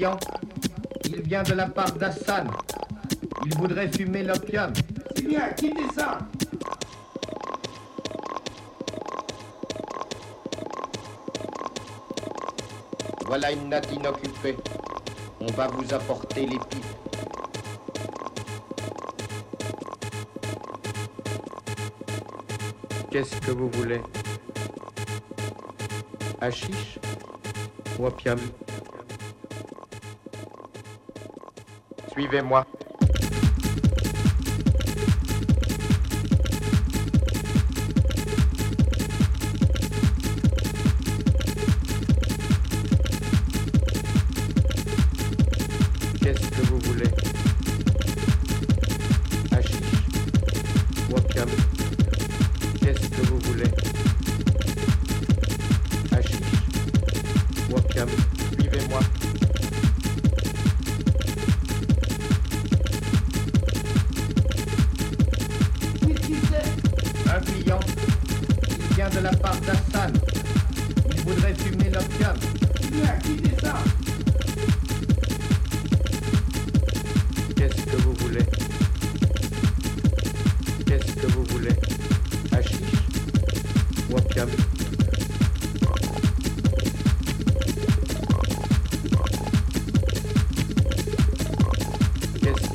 Il vient de la part d'Hassan. Il voudrait fumer l'opium. C'est bien, quittez ça. Voilà une natte inoccupée. On va vous apporter les pipes. Qu'est-ce que vous voulez? Hachiche ou opium? Suivez-moi.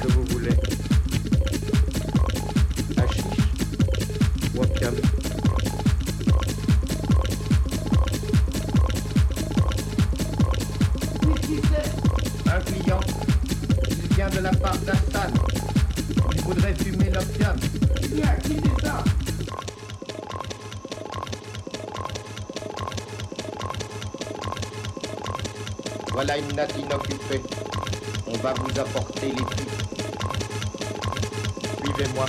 que vous voulez. Hashish, wapcam. Un client, il vient de la part d'Astan. Il voudrait fumer l'opium. Bien, quittez ça? Voilà une natte inoccupée va vous apporter les trucs. Suivez-moi.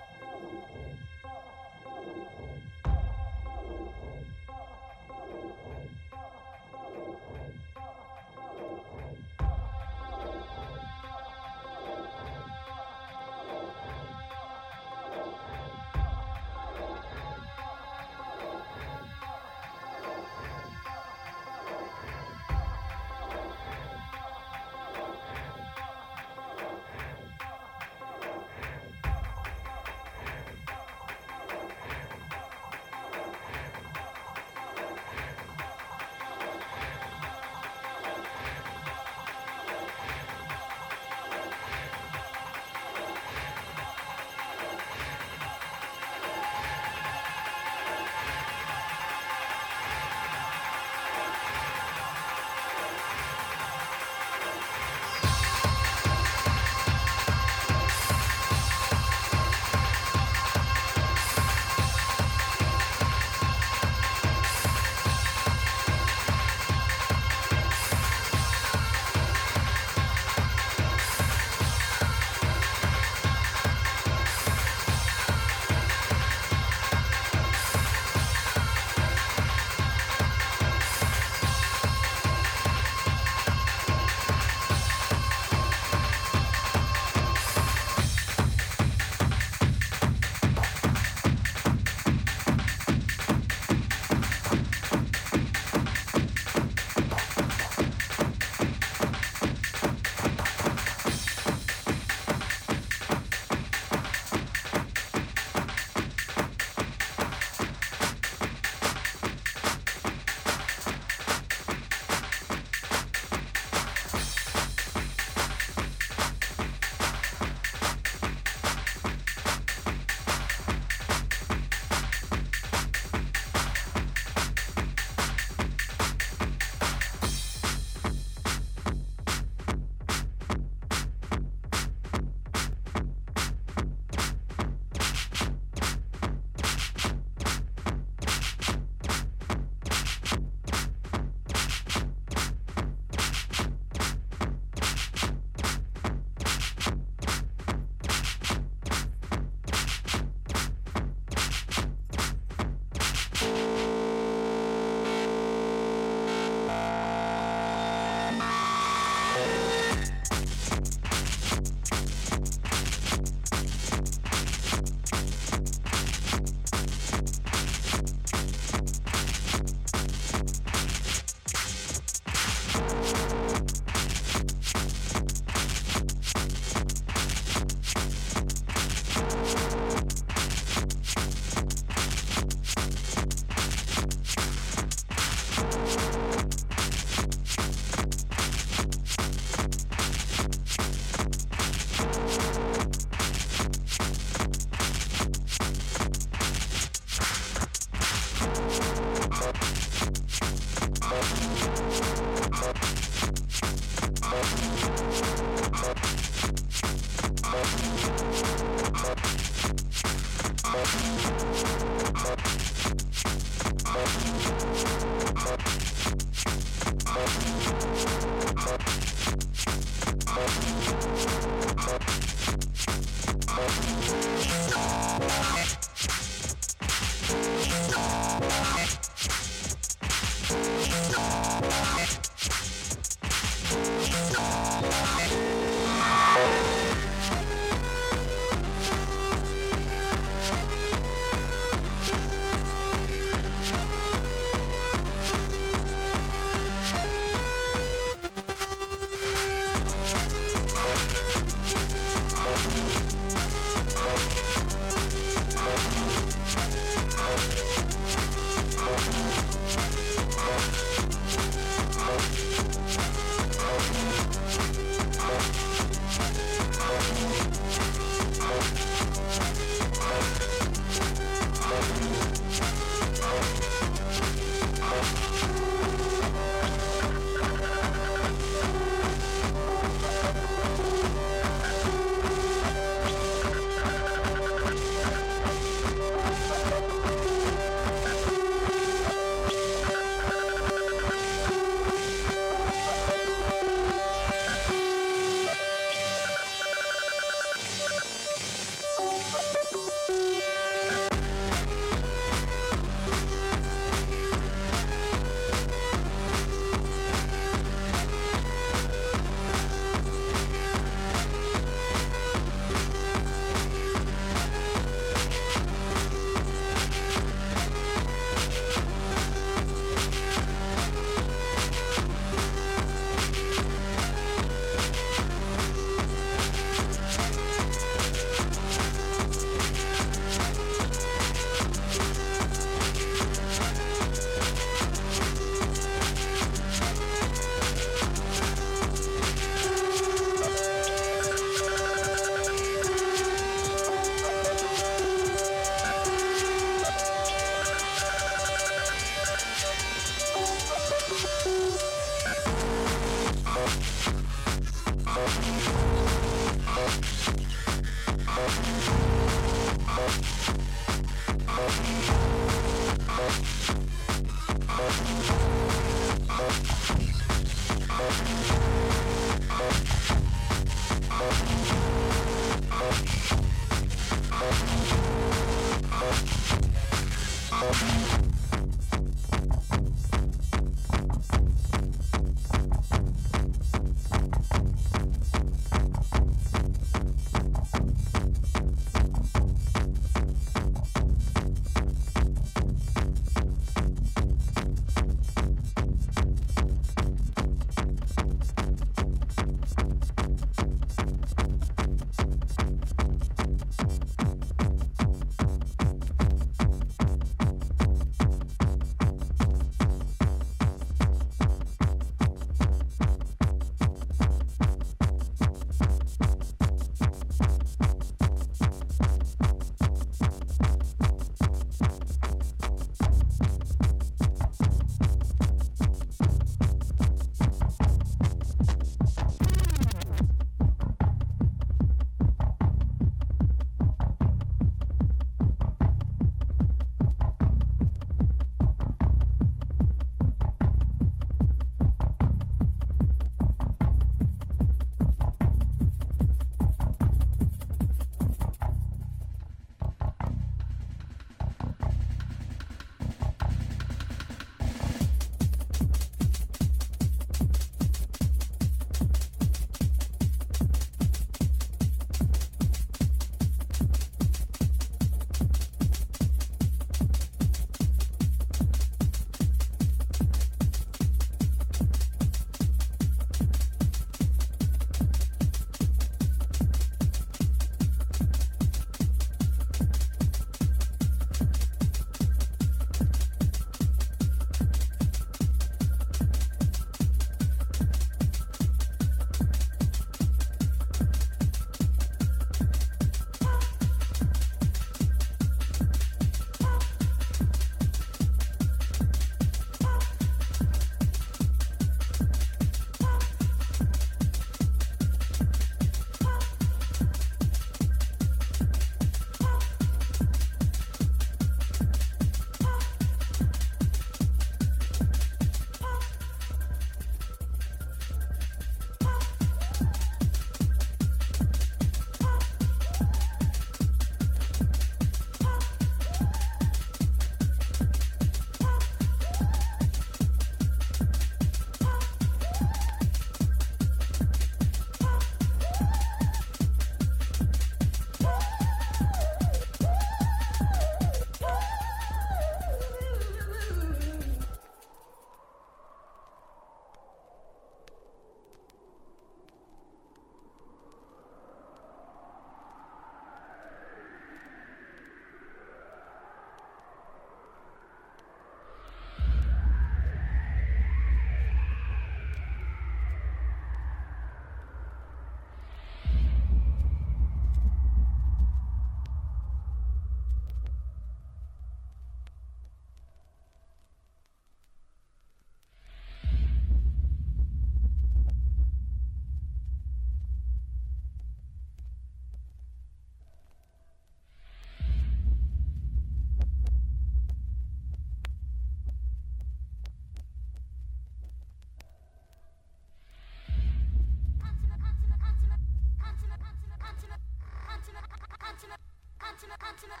Ultimate, ultimate,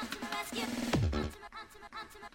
ultimate rescue. Ultimate, ultimate, ultimate, ultimate.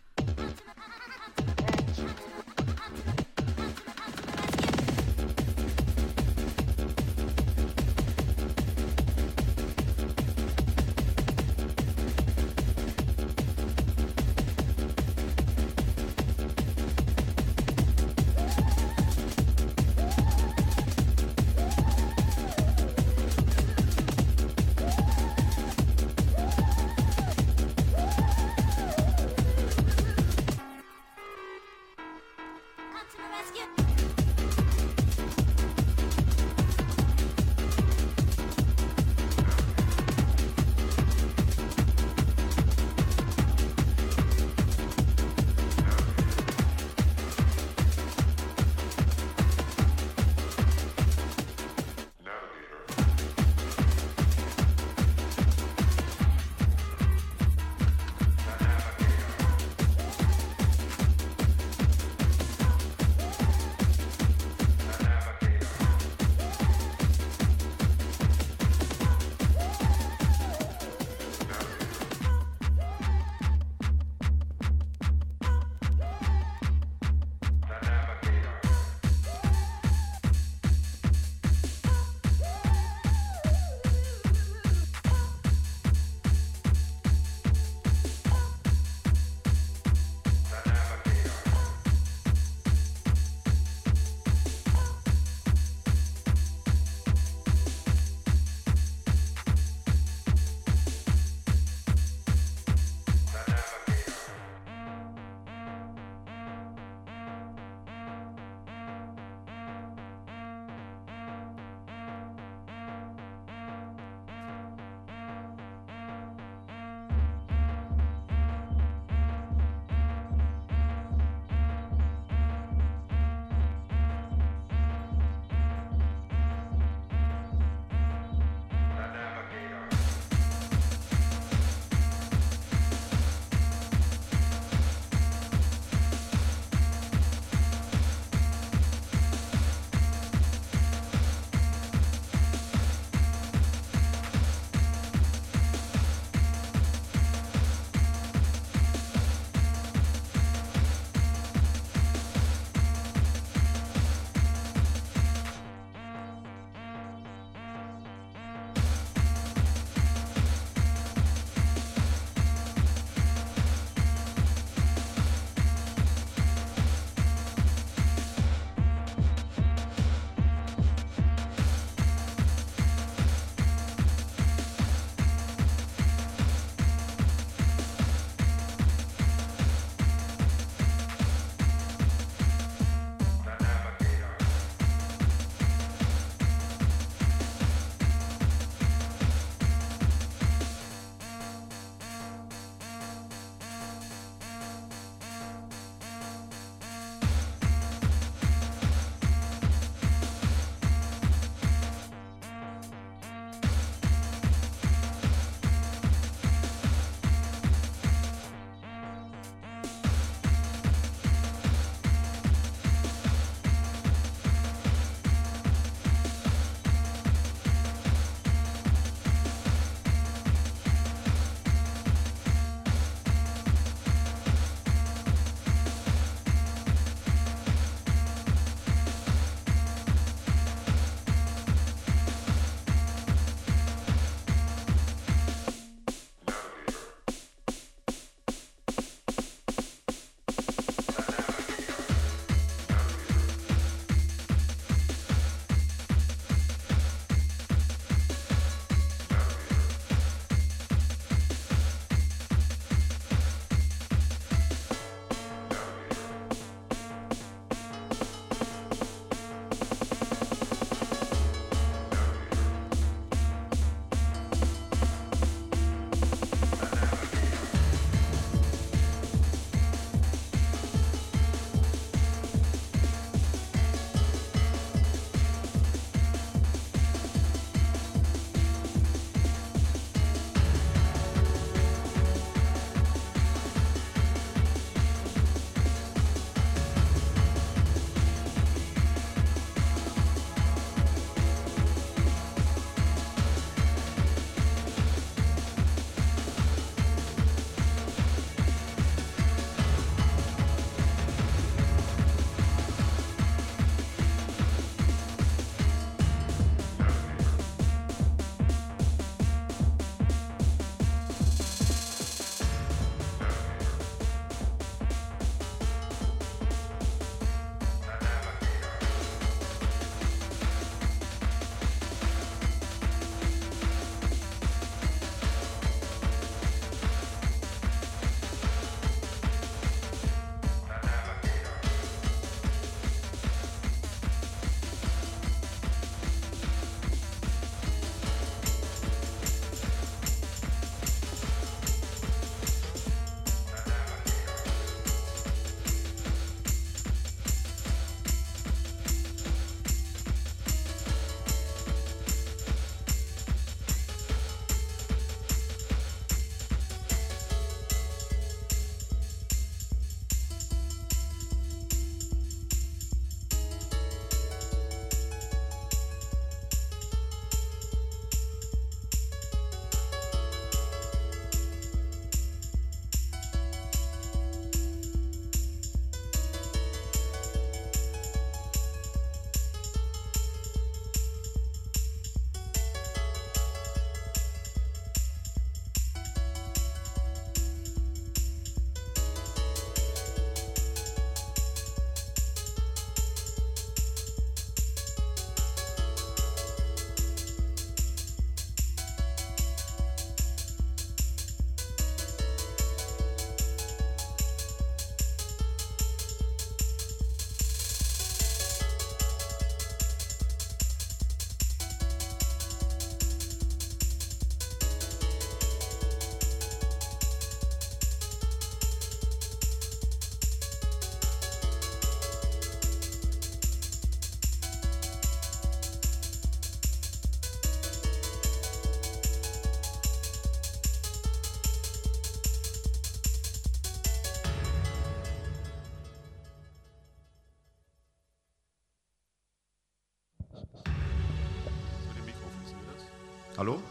Hallo?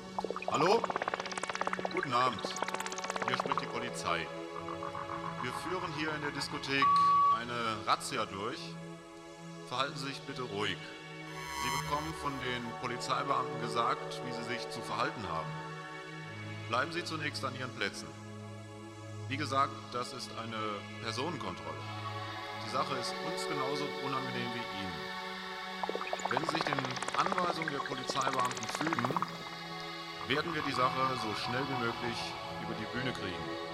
Hallo? Guten Abend. Hier spricht die Polizei. Wir führen hier in der Diskothek eine Razzia durch. Verhalten Sie sich bitte ruhig. Sie bekommen von den Polizeibeamten gesagt, wie Sie sich zu verhalten haben. Bleiben Sie zunächst an Ihren Plätzen. Wie gesagt, das ist eine Personenkontrolle. Die Sache ist uns genauso unangenehm wie Ihnen. Wenn Sie sich den Anweisungen der Polizeibeamten fügen, werden wir die Sache so schnell wie möglich über die Bühne kriegen.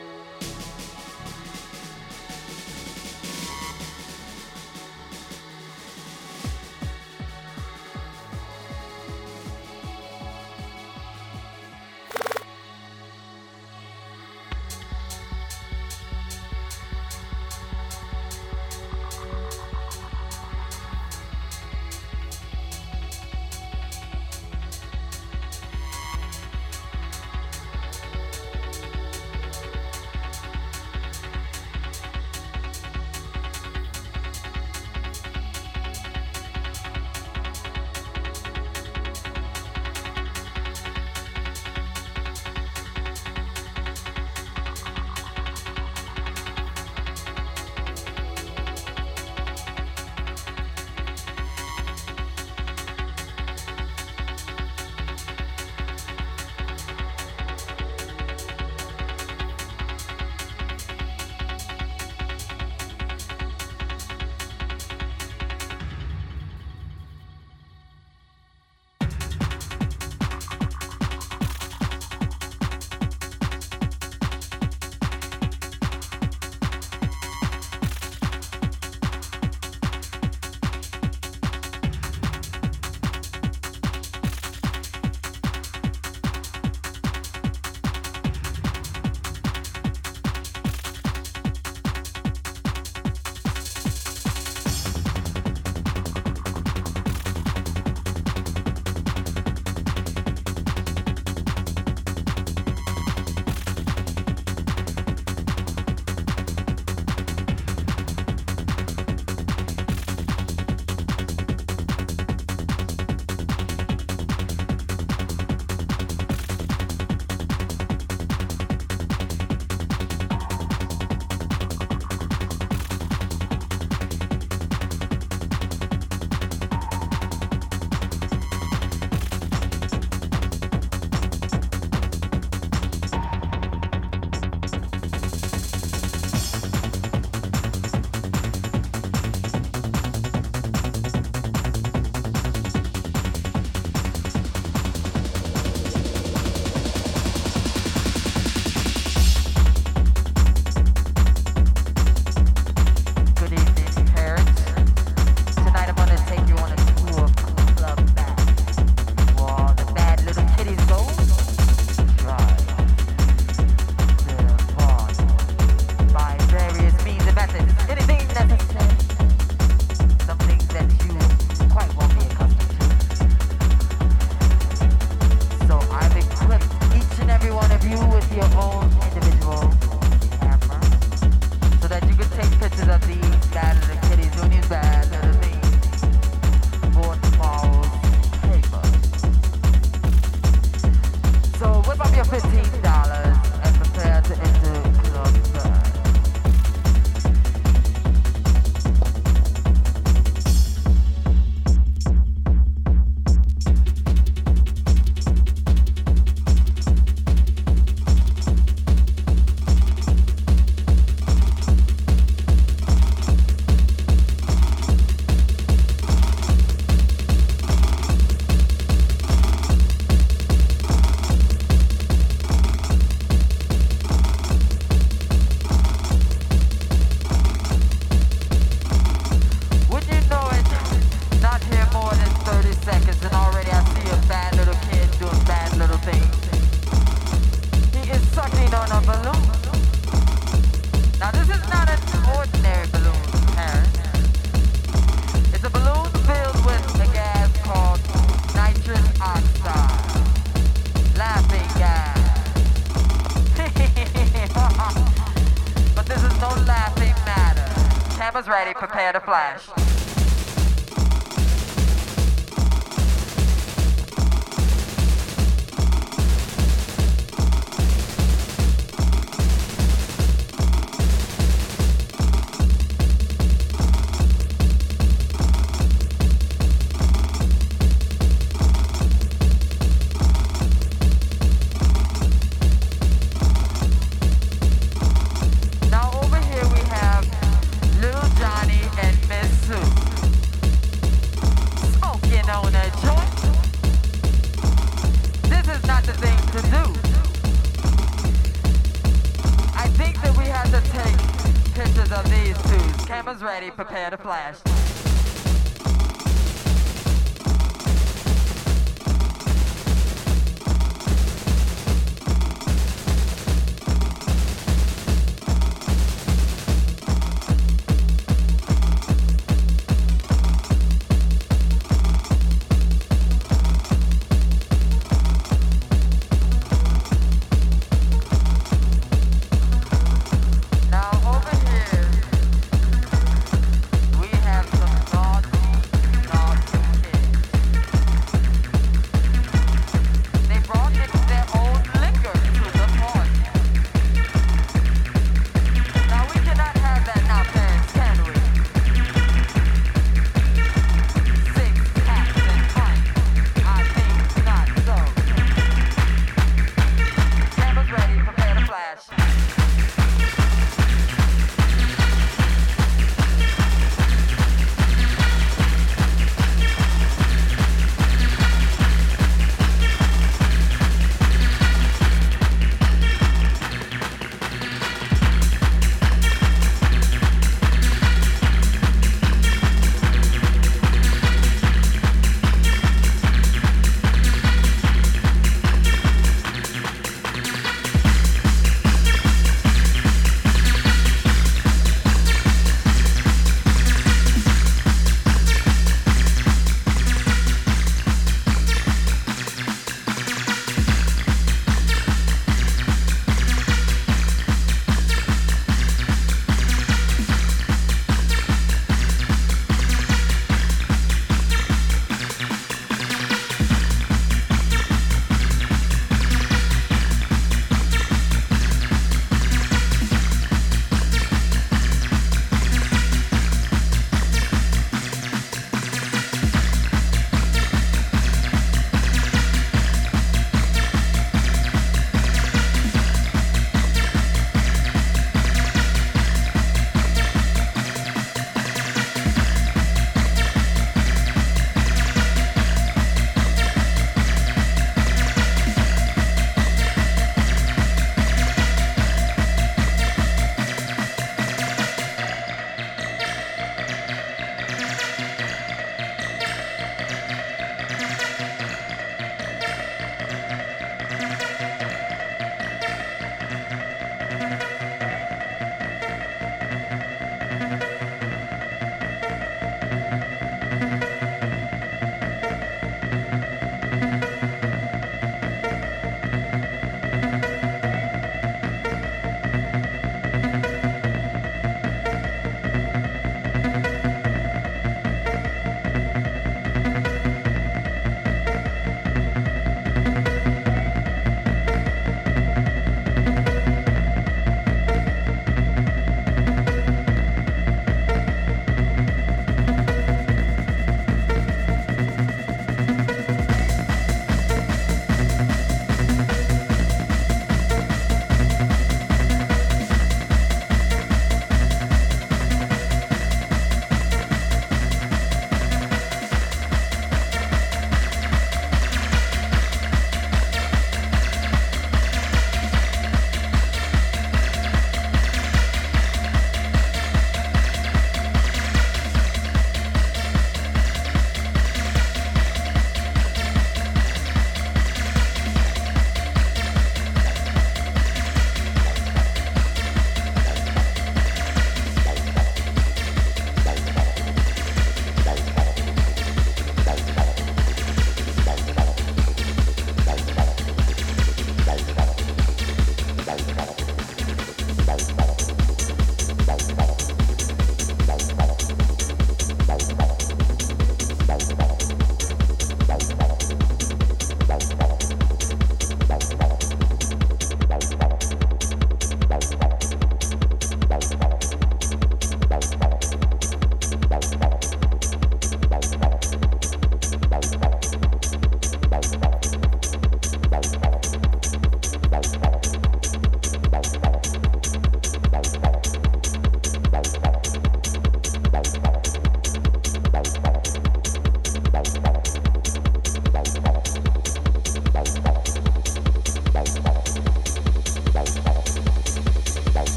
backlash.